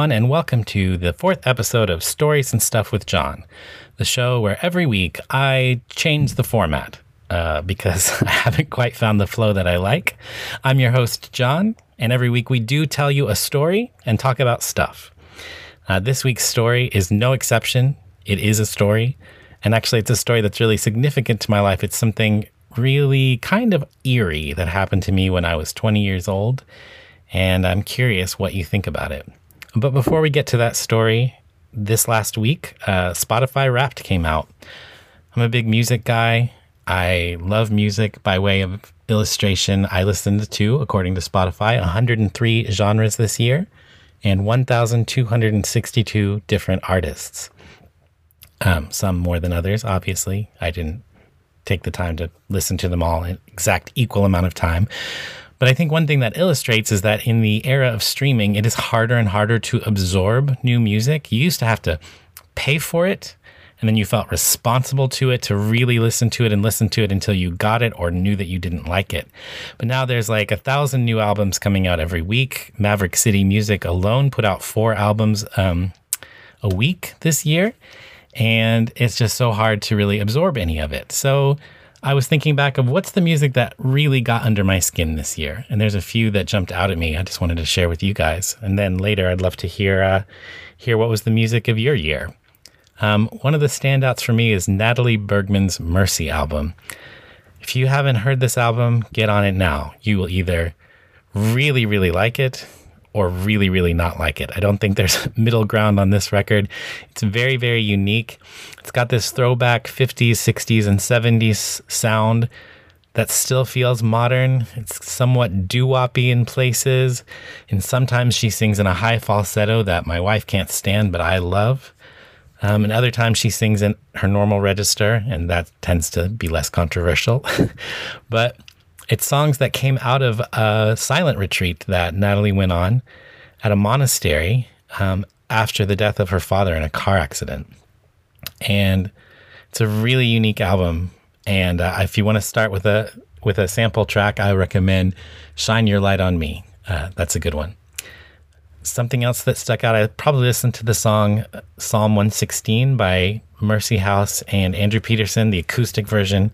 Everyone, and welcome to the fourth episode of Stories and Stuff with John, the show where every week I change the format uh, because I haven't quite found the flow that I like. I'm your host, John, and every week we do tell you a story and talk about stuff. Uh, this week's story is no exception. It is a story, and actually, it's a story that's really significant to my life. It's something really kind of eerie that happened to me when I was 20 years old, and I'm curious what you think about it. But before we get to that story, this last week, uh, Spotify Wrapped came out. I'm a big music guy. I love music by way of illustration. I listened to, according to Spotify, 103 genres this year and 1,262 different artists. Um, some more than others, obviously. I didn't take the time to listen to them all in exact equal amount of time. But I think one thing that illustrates is that in the era of streaming, it is harder and harder to absorb new music. You used to have to pay for it, and then you felt responsible to it to really listen to it and listen to it until you got it or knew that you didn't like it. But now there's like a thousand new albums coming out every week. Maverick City Music alone put out four albums um, a week this year, and it's just so hard to really absorb any of it. So, I was thinking back of what's the music that really got under my skin this year, and there's a few that jumped out at me. I just wanted to share with you guys, and then later I'd love to hear uh, hear what was the music of your year. Um, one of the standouts for me is Natalie Bergman's Mercy album. If you haven't heard this album, get on it now. You will either really, really like it or really, really not like it. I don't think there's middle ground on this record. It's very, very unique. It's got this throwback 50s, 60s, and 70s sound that still feels modern. It's somewhat doo woppy in places. And sometimes she sings in a high falsetto that my wife can't stand, but I love. Um, and other times she sings in her normal register, and that tends to be less controversial. but it's songs that came out of a silent retreat that Natalie went on at a monastery um, after the death of her father in a car accident. And it's a really unique album. And uh, if you want to start with a with a sample track, I recommend "Shine Your Light on Me." Uh, that's a good one. Something else that stuck out, I probably listened to the song uh, Psalm 116 by Mercy House and Andrew Peterson, the acoustic version.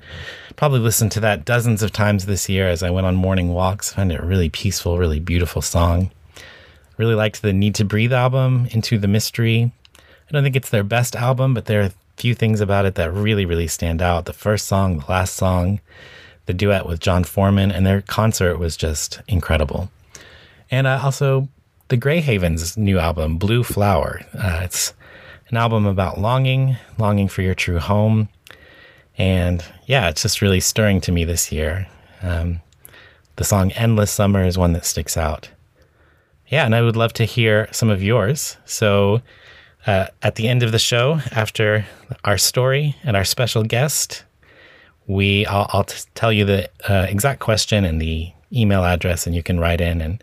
Probably listened to that dozens of times this year as I went on morning walks. Find it really peaceful, really beautiful song. Really liked the Need to Breathe album, Into the Mystery. I don't think it's their best album, but there are a few things about it that really, really stand out. The first song, the last song, the duet with Jon Foreman, and their concert was just incredible. And uh, also the Gray Havens' new album, Blue Flower. Uh, it's an album about longing, longing for your true home. And yeah, it's just really stirring to me this year. Um, the song Endless Summer is one that sticks out. Yeah, and I would love to hear some of yours. So uh, at the end of the show, after our story and our special guest, we I'll, I'll t- tell you the uh, exact question and the email address, and you can write in, and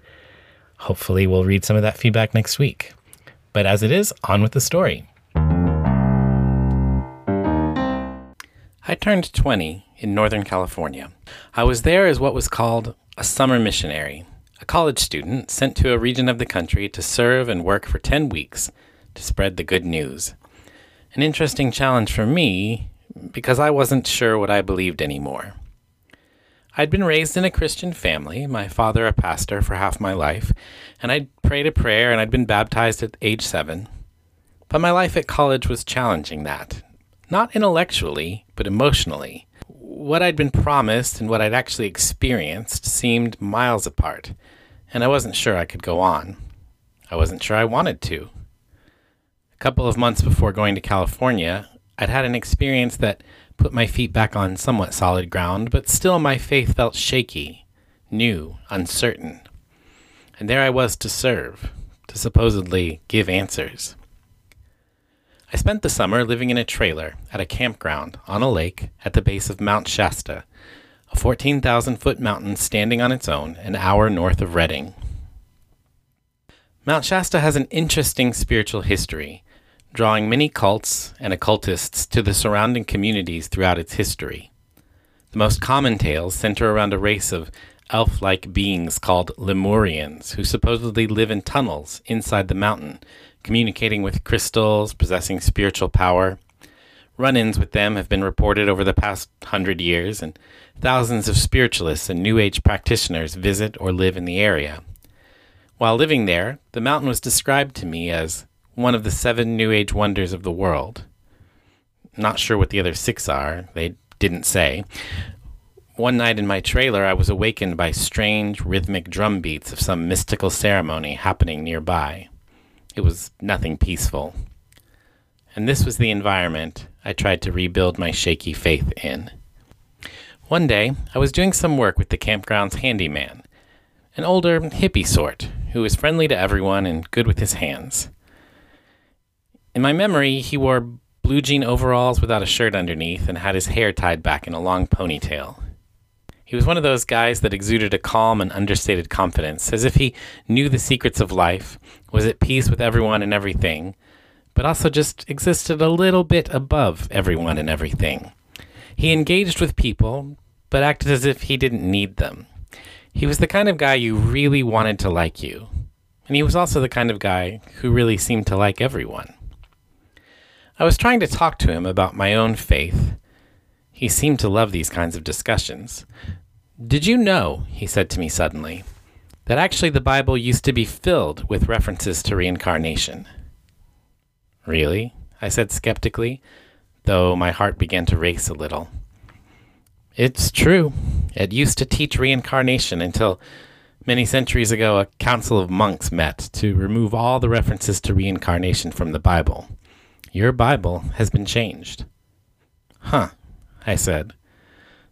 hopefully we'll read some of that feedback next week. But as it is, on with the story. I turned 20 in Northern California. I was there as what was called a summer missionary, a college student sent to a region of the country to serve and work for 10 weeks to spread the good news. An interesting challenge for me because I wasn't sure what I believed anymore. I'd been raised in a Christian family, my father a pastor for half my life, and I'd prayed a prayer and I'd been baptized at age seven. But my life at college was challenging that, not intellectually, but emotionally. What I'd been promised and what I'd actually experienced seemed miles apart, and I wasn't sure I could go on. I wasn't sure I wanted to. A couple of months before going to California, I'd had an experience that put my feet back on somewhat solid ground, but still my faith felt shaky, new, uncertain. And there I was to serve, to supposedly give answers. I spent the summer living in a trailer at a campground on a lake at the base of Mount Shasta, a 14,000 foot mountain standing on its own an hour north of Redding. Mount Shasta has an interesting spiritual history, drawing many cults and occultists to the surrounding communities throughout its history. The most common tales center around a race of elf like beings called Lemurians, who supposedly live in tunnels inside the mountain, communicating with crystals, possessing spiritual power. Run ins with them have been reported over the past hundred years, and thousands of spiritualists and New Age practitioners visit or live in the area. While living there, the mountain was described to me as one of the seven New Age wonders of the world. Not sure what the other six are, they didn't say. One night in my trailer, I was awakened by strange rhythmic drum beats of some mystical ceremony happening nearby. It was nothing peaceful. And this was the environment I tried to rebuild my shaky faith in. One day, I was doing some work with the campground's handyman, an older, hippie sort, who was friendly to everyone and good with his hands. In my memory, he wore blue jean overalls without a shirt underneath and had his hair tied back in a long ponytail. He was one of those guys that exuded a calm and understated confidence, as if he knew the secrets of life, was at peace with everyone and everything, but also just existed a little bit above everyone and everything. He engaged with people, but acted as if he didn't need them. He was the kind of guy you really wanted to like you. And he was also the kind of guy who really seemed to like everyone. I was trying to talk to him about my own faith. He seemed to love these kinds of discussions. Did you know, he said to me suddenly, that actually the Bible used to be filled with references to reincarnation? Really? I said skeptically, though my heart began to race a little. It's true. It used to teach reincarnation until many centuries ago a council of monks met to remove all the references to reincarnation from the Bible. Your Bible has been changed. Huh, I said.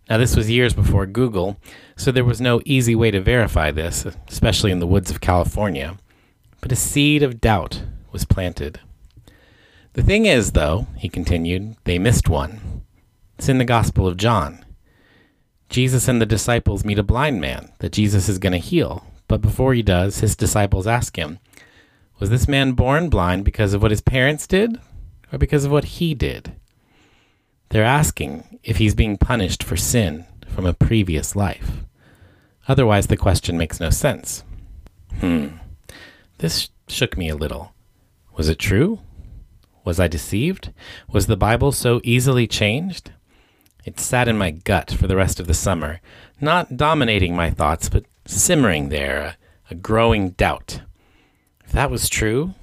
Now, this was years before Google, so there was no easy way to verify this, especially in the woods of California. But a seed of doubt was planted. The thing is, though, he continued, they missed one. It's in the Gospel of John. Jesus and the disciples meet a blind man that Jesus is going to heal, but before he does, his disciples ask him, Was this man born blind because of what his parents did, or because of what he did? They're asking if he's being punished for sin from a previous life. Otherwise, the question makes no sense. Hmm. This shook me a little. Was it true? Was I deceived? Was the Bible so easily changed? It sat in my gut for the rest of the summer, not dominating my thoughts, but simmering there, a, a growing doubt. If that was true,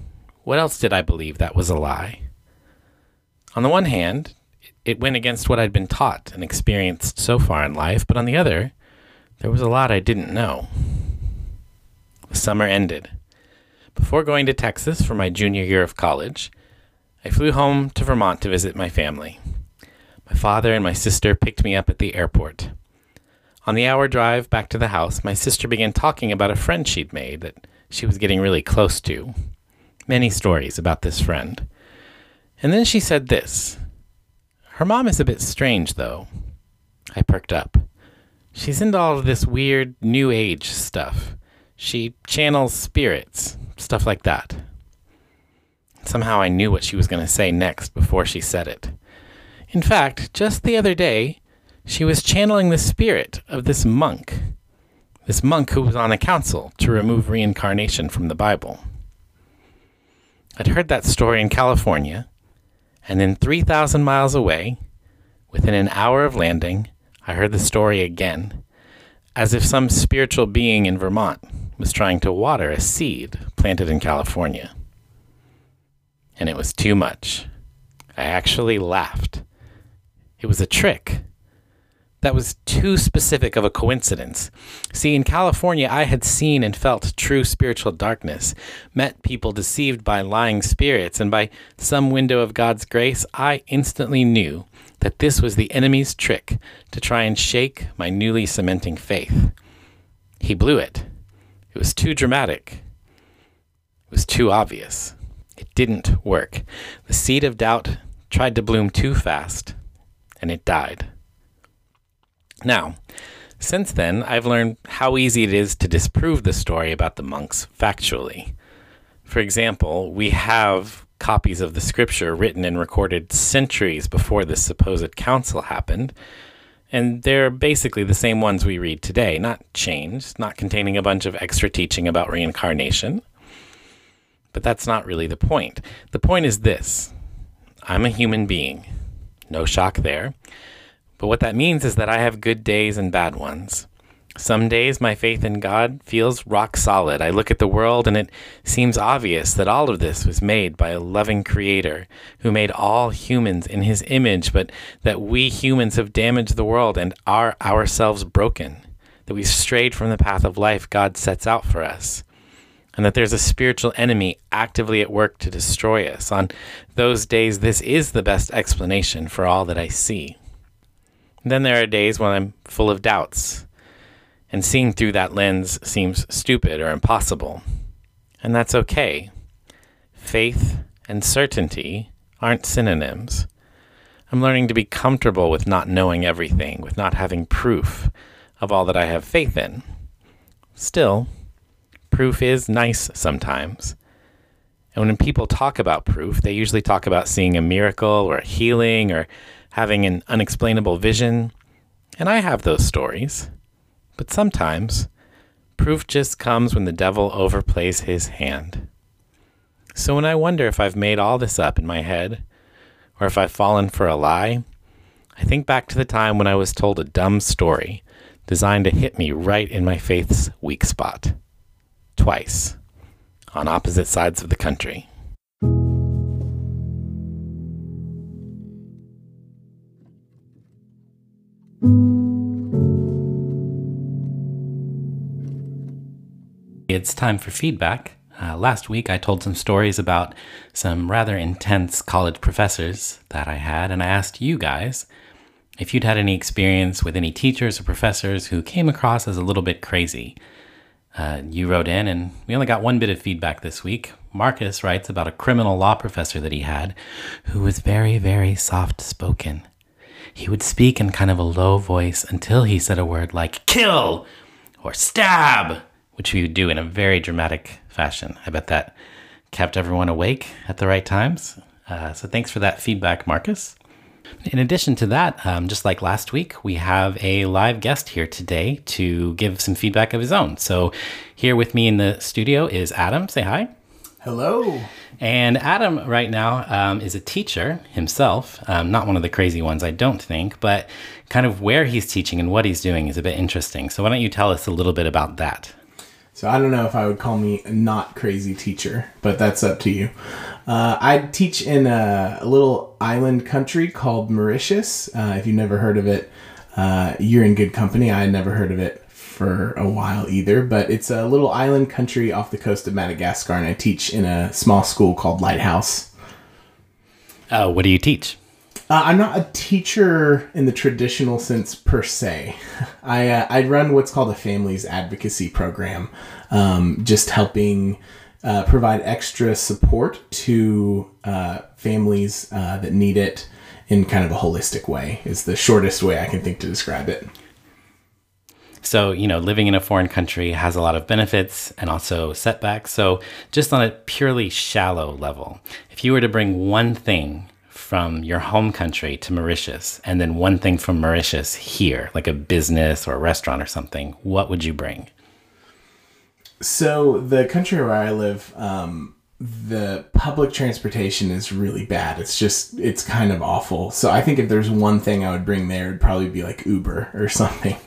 what else did I believe that was a lie? On the one hand, it went against what I'd been taught and experienced so far in life, but on the other, there was a lot I didn't know. The summer ended. Before going to Texas for my junior year of college, I flew home to Vermont to visit my family. My father and my sister picked me up at the airport. On the hour drive back to the house, my sister began talking about a friend she'd made that she was getting really close to. Many stories about this friend. And then she said this Her mom is a bit strange, though. I perked up. She's into all of this weird new age stuff. She channels spirits, stuff like that. Somehow I knew what she was going to say next before she said it. In fact, just the other day, she was channeling the spirit of this monk, this monk who was on a council to remove reincarnation from the Bible. I'd heard that story in California, and then 3,000 miles away, within an hour of landing, I heard the story again, as if some spiritual being in Vermont was trying to water a seed planted in California. And it was too much. I actually laughed. It was a trick. That was too specific of a coincidence. See, in California, I had seen and felt true spiritual darkness, met people deceived by lying spirits, and by some window of God's grace, I instantly knew that this was the enemy's trick to try and shake my newly cementing faith. He blew it. It was too dramatic. It was too obvious. It didn't work. The seed of doubt tried to bloom too fast, and it died. Now, since then, I've learned how easy it is to disprove the story about the monks factually. For example, we have copies of the scripture written and recorded centuries before this supposed council happened, And they're basically the same ones we read today, not changed, not containing a bunch of extra teaching about reincarnation. But that's not really the point. The point is this I'm a human being. No shock there. But what that means is that I have good days and bad ones. Some days my faith in God feels rock solid. I look at the world and it seems obvious that all of this was made by a loving creator who made all humans in his image, but that we humans have damaged the world and are ourselves broken, that we've strayed from the path of life God sets out for us. And that there's a spiritual enemy actively at work to destroy us. On those days, this is the best explanation for all that I see. Then there are days when I'm full of doubts and seeing through that lens seems stupid or impossible. And that's okay. Faith and certainty aren't synonyms. I'm learning to be comfortable with not knowing everything, with not having proof of all that I have faith in. Still, proof is nice sometimes. And when people talk about proof, they usually talk about seeing a miracle or a healing or having an unexplainable vision. And I have those stories. But sometimes, proof just comes when the devil overplays his hand. So when I wonder if I've made all this up in my head, or if I've fallen for a lie, I think back to the time when I was told a dumb story designed to hit me right in my faith's weak spot. Twice, on opposite sides of the country. It's time for feedback. Uh, last week, I told some stories about some rather intense college professors that I had, and I asked you guys if you'd had any experience with any teachers or professors who came across as a little bit crazy. Uh, you wrote in, and we only got one bit of feedback this week. Marcus writes about a criminal law professor that he had who was very, very soft spoken. He would speak in kind of a low voice until he said a word like kill or stab which we would do in a very dramatic fashion. I bet that kept everyone awake at the right times. Uh, so thanks for that feedback, Marcus. In addition to that, um, just like last week, we have a live guest here today to give some feedback of his own. So, here with me in the studio is Adam. Say hi. Hello. And Adam, right now, um, is a teacher himself. Um, not one of the crazy ones, I don't think, but kind of where he's teaching and what he's doing is a bit interesting. So, why don't you tell us a little bit about that? So I don't know if I would call me a not crazy teacher, but that's up to you. Uh, I teach in a, a, little island country called Mauritius. Uh, if you've never heard of it, uh, you're in good company. I had never heard of it for a while either, but it's a little island country off the coast of Madagascar, and I teach in a small school called Lighthouse. Uh, what do you teach? Uh, I'm not a teacher in the traditional sense per se. I uh, I run what's called a families advocacy program, um, just helping uh, provide extra support to uh, families uh, that need it in kind of a holistic way. Is the shortest way I can think to describe it. So, you know, living in a foreign country has a lot of benefits and also setbacks. So, just on a purely shallow level, if you were to bring one thing from your home country to Mauritius and then one thing from Mauritius here, like a business or a restaurant or something, what would you bring? So, the country where I live, um, the public transportation is really bad. It's just, it's kind of awful. So, I think if there's one thing I would bring there, it'd probably be like Uber or something,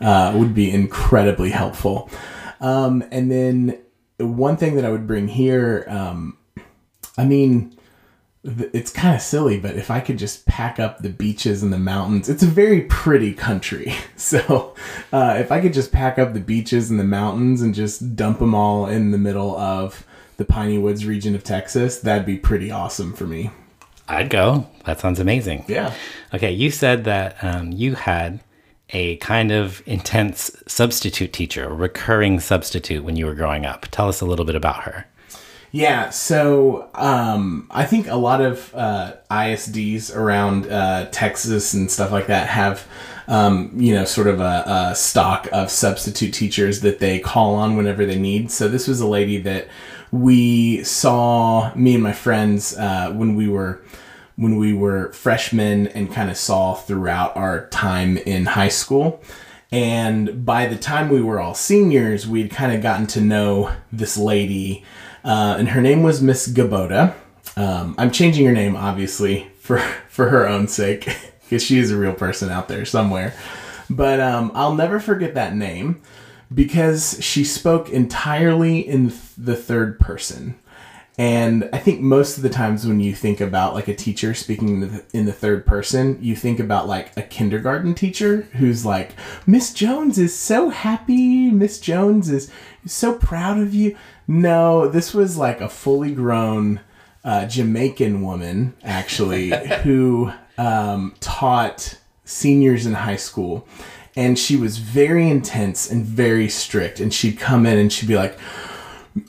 uh, would be incredibly helpful. Um, and then one thing that I would bring here, um, I mean, it's kind of silly, but if I could just pack up the beaches and the mountains, it's a very pretty country. So, uh, if I could just pack up the beaches and the mountains and just dump them all in the middle of the Piney Woods region of Texas, that'd be pretty awesome for me. I'd go. That sounds amazing. Yeah. Okay, you said that um, you had a kind of intense substitute teacher, a recurring substitute when you were growing up. Tell us a little bit about her. Yeah, so um, I think a lot of uh, ISDs around uh, Texas and stuff like that have, um, you know, sort of a, a, stock of substitute teachers that they call on whenever they need. So this was a lady that we saw, me and my friends, uh, when we were when we were freshmen and kind of saw throughout our time in high school. And by the time we were all seniors, we'd kind of gotten to know this lady, uh, and her name was Miss Gaboda. Um, I'm changing her name, obviously, for for her own sake, because she is a real person out there somewhere. But um, I'll never forget that name because she spoke entirely in the third person. And I think most of the times when you think about like a teacher speaking in the, in the third person, you think about like a kindergarten teacher who's like, Miss Jones is so happy. Miss Jones is so proud of you. No, this was like a fully grown uh, Jamaican woman, actually, who um, taught seniors in high school. And she was very intense and very strict. And she'd come in and she'd be like,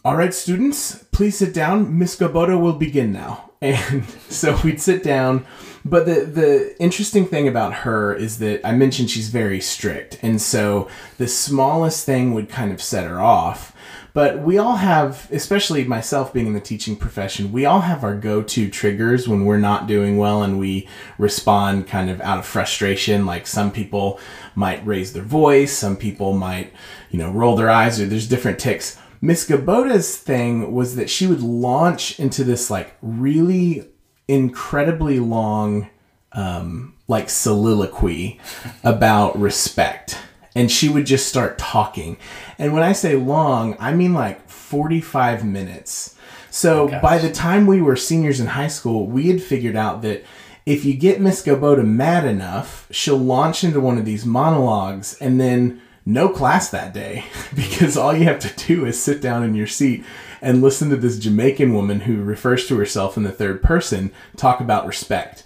all right, students, please sit down. Miss Gaboda will begin now. And so we'd sit down. But the, the interesting thing about her is that I mentioned she's very strict. And so the smallest thing would kind of set her off. But we all have, especially myself being in the teaching profession, we all have our go to triggers when we're not doing well and we respond kind of out of frustration. Like some people might raise their voice, some people might, you know, roll their eyes, or there's different ticks. Miss Gaboda's thing was that she would launch into this like really incredibly long um, like soliloquy about respect. And she would just start talking. And when I say long, I mean like 45 minutes. So Oh, by the time we were seniors in high school, we had figured out that if you get Miss Gaboda mad enough, she'll launch into one of these monologues and then no class that day because all you have to do is sit down in your seat and listen to this Jamaican woman who refers to herself in the third person talk about respect.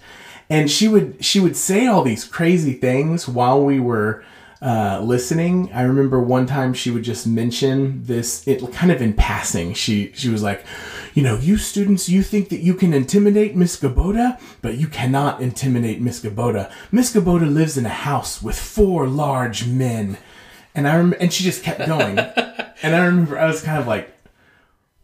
And she would she would say all these crazy things while we were uh, listening. I remember one time she would just mention this it kind of in passing. She she was like, you know, you students, you think that you can intimidate Miss Gaboda, but you cannot intimidate Miss Gaboda. Miss Gaboda lives in a house with four large men. And I rem- and she just kept going. and I remember I was kind of like,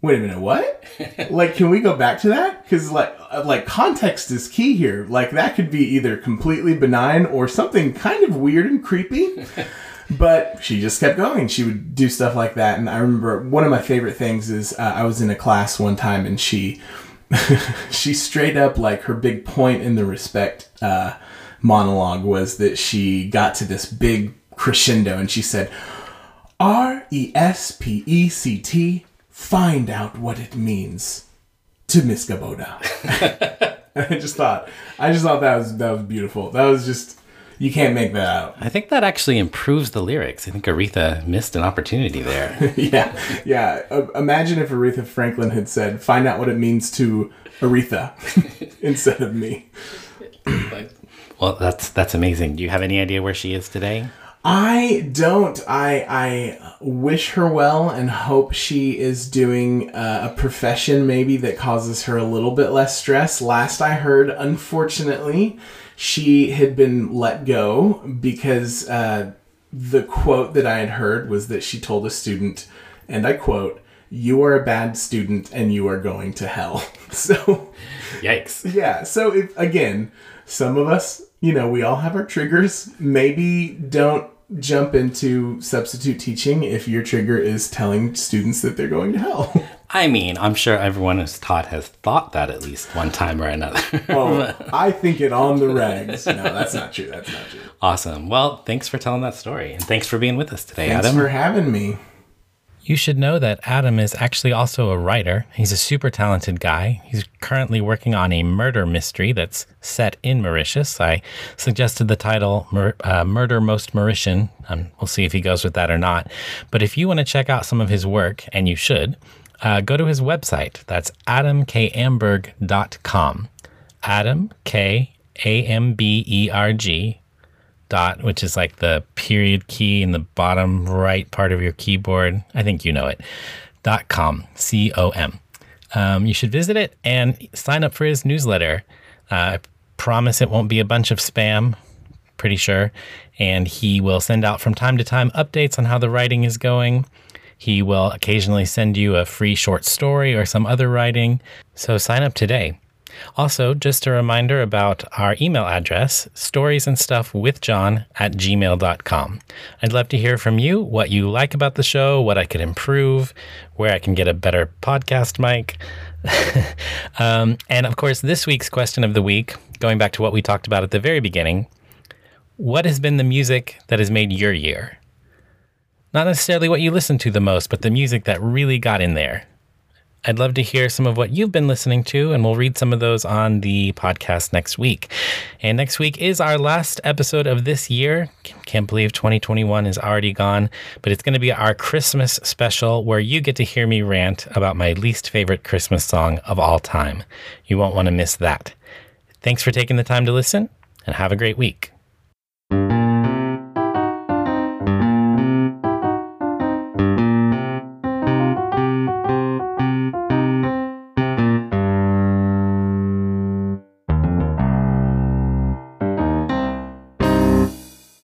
wait a minute, what? like, can we go back to that? Because like, uh, like context is key here. Like that could be either completely benign or something kind of weird and creepy. but she just kept going. She would do stuff like that. And I remember one of my favorite things is uh, I was in a class one time and she, she straight up like her big point in the respect uh, monologue was that she got to this big crescendo and she said, R E S P E C T, find out what it means to Miss Gaboda. I just thought, I just thought that was that was beautiful. That was just, you can't make that out. I think that actually improves the lyrics. I think Aretha missed an opportunity there. yeah, yeah. Uh, imagine if Aretha Franklin had said, "Find out what it means to Aretha," instead of me. well, that's that's amazing. Do you have any idea where she is today? I don't. I I wish her well and hope she is doing uh, a profession maybe that causes her a little bit less stress. Last I heard, unfortunately, she had been let go because uh, the quote that I had heard was that she told a student, and I quote, "You are a bad student and you are going to hell." So Yikes. yeah. So if again, some of us, you know, we all have our triggers. Maybe don't jump into substitute teaching if your trigger is telling students that they're going to hell. I mean, I'm sure everyone who's taught has thought that at least one time or another. oh, I think it on the regs. No, that's not true. That's not true. awesome. Well, thanks for telling that story and thanks for being with us today, Thanks Adam. Thanks for having me. You should know that Adam is actually also a writer. He's a super talented guy. He's currently working on a murder mystery that's set in Mauritius. I suggested the title Mur- uh, Murder Most Mauritian. Um, we'll see if he goes with that or not. But if you want to check out some of his work, and you should, uh, go to his website. That's adamkamberg.com. Adam, K A M B E R G dot, which is like the period key in the bottom right part of your keyboard. I think you know it. Dot com, C O M. Um, you should visit it and sign up for his newsletter. Uh, I promise it won't be a bunch of spam, pretty sure. And he will send out from time to time updates on how the writing is going. He will occasionally send you a free short story or some other writing. So sign up today. Also, just a reminder about our email address, stories and stuff with John at gmail.com. I'd love to hear from you what you like about the show, what I could improve, where I can get a better podcast mic. um, and of course, this week's question of the week, going back to what we talked about at the very beginning, what has been the music that has made your year? Not necessarily what you listen to the most, but the music that really got in there. I'd love to hear some of what you've been listening to, and we'll read some of those on the podcast next week. And next week is our last episode of this year. Can't believe 2021 is already gone, but it's going to be our Christmas special where you get to hear me rant about my least favorite Christmas song of all time. You won't want to miss that. Thanks for taking the time to listen, and have a great week.